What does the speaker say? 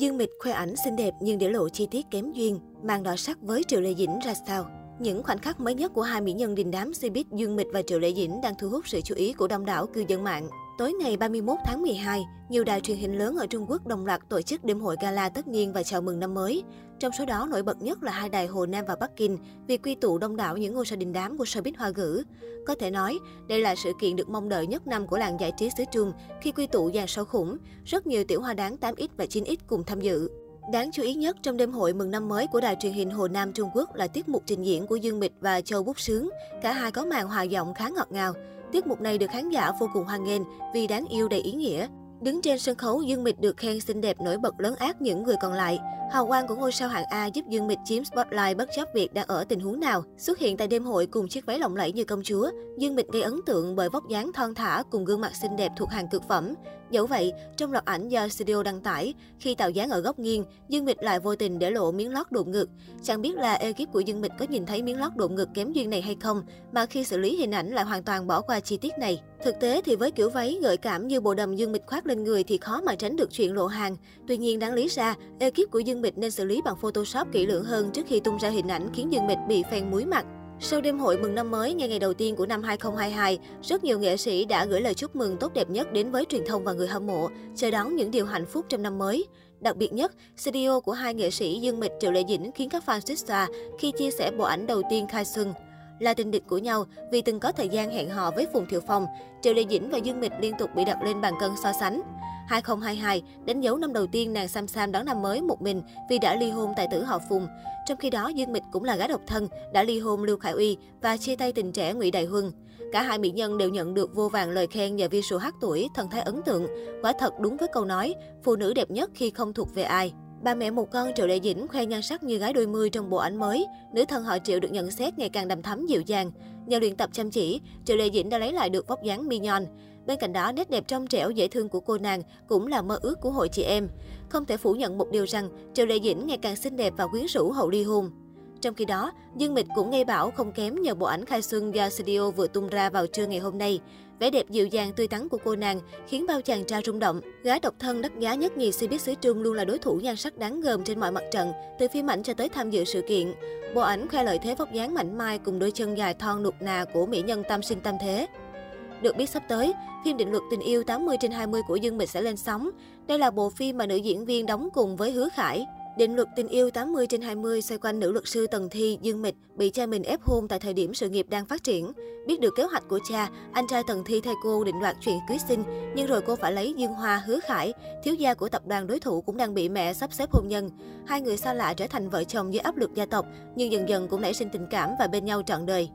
Dương Mịch khoe ảnh xinh đẹp nhưng để lộ chi tiết kém duyên, mang đỏ sắc với Triệu Lệ Dĩnh ra sao? Những khoảnh khắc mới nhất của hai mỹ nhân đình đám Cbiz Dương Mịch và Triệu Lệ Dĩnh đang thu hút sự chú ý của đông đảo cư dân mạng. Tối ngày 31 tháng 12, nhiều đài truyền hình lớn ở Trung Quốc đồng loạt tổ chức đêm hội gala tất niên và chào mừng năm mới. Trong số đó nổi bật nhất là hai đài Hồ Nam và Bắc Kinh vì quy tụ đông đảo những ngôi sao đình đám của showbiz hoa ngữ. Có thể nói, đây là sự kiện được mong đợi nhất năm của làng giải trí xứ Trung khi quy tụ dàn sao khủng, rất nhiều tiểu hoa đáng 8X và 9X cùng tham dự. Đáng chú ý nhất trong đêm hội mừng năm mới của đài truyền hình Hồ Nam Trung Quốc là tiết mục trình diễn của Dương Mịch và Châu Bút Sướng. Cả hai có màn hòa giọng khá ngọt ngào. Tiết mục này được khán giả vô cùng hoan nghênh vì đáng yêu đầy ý nghĩa. Đứng trên sân khấu, Dương Mịch được khen xinh đẹp nổi bật lớn ác những người còn lại. Hào quang của ngôi sao hạng A giúp Dương Mịch chiếm spotlight bất chấp việc đang ở tình huống nào. Xuất hiện tại đêm hội cùng chiếc váy lộng lẫy như công chúa, Dương Mịch gây ấn tượng bởi vóc dáng thon thả cùng gương mặt xinh đẹp thuộc hàng cực phẩm. Dẫu vậy, trong loạt ảnh do studio đăng tải, khi tạo dáng ở góc nghiêng, Dương Mịch lại vô tình để lộ miếng lót đụng ngực. Chẳng biết là ekip của Dương Mịch có nhìn thấy miếng lót đụng ngực kém duyên này hay không, mà khi xử lý hình ảnh lại hoàn toàn bỏ qua chi tiết này. Thực tế thì với kiểu váy gợi cảm như bộ đầm Dương Mịch khoác lên người thì khó mà tránh được chuyện lộ hàng. Tuy nhiên đáng lý ra, ekip của Dương Mịch nên xử lý bằng Photoshop kỹ lưỡng hơn trước khi tung ra hình ảnh khiến Dương Mịch bị phèn muối mặt. Sau đêm hội mừng năm mới, ngay ngày đầu tiên của năm 2022, rất nhiều nghệ sĩ đã gửi lời chúc mừng tốt đẹp nhất đến với truyền thông và người hâm mộ, chờ đón những điều hạnh phúc trong năm mới. Đặc biệt nhất, video của hai nghệ sĩ Dương Mịch Triệu Lệ Dĩnh khiến các fan xích xa khi chia sẻ bộ ảnh đầu tiên khai xuân. Là tình địch của nhau vì từng có thời gian hẹn hò với Phùng Thiệu Phong, Triệu Lê Dĩnh và Dương Mịch liên tục bị đặt lên bàn cân so sánh. 2022 đánh dấu năm đầu tiên nàng Sam Sam đón năm mới một mình vì đã ly hôn tại tử họ Phùng. Trong khi đó, Dương Mịch cũng là gái độc thân, đã ly hôn Lưu Khải Uy và chia tay tình trẻ Ngụy Đại Huân. Cả hai mỹ nhân đều nhận được vô vàng lời khen nhờ visual hát tuổi, thần thái ấn tượng. Quả thật đúng với câu nói, phụ nữ đẹp nhất khi không thuộc về ai. Bà mẹ một con Triệu Lệ Dĩnh khoe nhan sắc như gái đôi mươi trong bộ ảnh mới. Nữ thần họ Triệu được nhận xét ngày càng đầm thắm dịu dàng. Nhờ luyện tập chăm chỉ, Triệu Lệ Dĩnh đã lấy lại được vóc dáng mignon. Bên cạnh đó, nét đẹp trong trẻo dễ thương của cô nàng cũng là mơ ước của hội chị em. Không thể phủ nhận một điều rằng Triệu Lệ Dĩnh ngày càng xinh đẹp và quyến rũ hậu ly hôn. Trong khi đó, Dương Mịch cũng gây bảo không kém nhờ bộ ảnh khai xuân do studio vừa tung ra vào trưa ngày hôm nay. Vẻ đẹp dịu dàng tươi tắn của cô nàng khiến bao chàng trai rung động. Gái độc thân đắt giá nhất nhì Cbiz xứ Trung luôn là đối thủ nhan sắc đáng gờm trên mọi mặt trận, từ phim ảnh cho tới tham dự sự kiện. Bộ ảnh khoe lợi thế vóc dáng mảnh mai cùng đôi chân dài thon nụt nà của mỹ nhân tam sinh tam thế. Được biết sắp tới, phim định luật tình yêu 80 trên 20 của Dương Mịch sẽ lên sóng. Đây là bộ phim mà nữ diễn viên đóng cùng với Hứa Khải. Định luật tình yêu 80 trên 20 xoay quanh nữ luật sư Tần Thi, Dương Mịch bị cha mình ép hôn tại thời điểm sự nghiệp đang phát triển. Biết được kế hoạch của cha, anh trai Tần Thi thay cô định đoạt chuyện cưới sinh, nhưng rồi cô phải lấy Dương Hoa, Hứa Khải, thiếu gia của tập đoàn đối thủ cũng đang bị mẹ sắp xếp hôn nhân. Hai người xa lạ trở thành vợ chồng dưới áp lực gia tộc, nhưng dần dần cũng nảy sinh tình cảm và bên nhau trọn đời.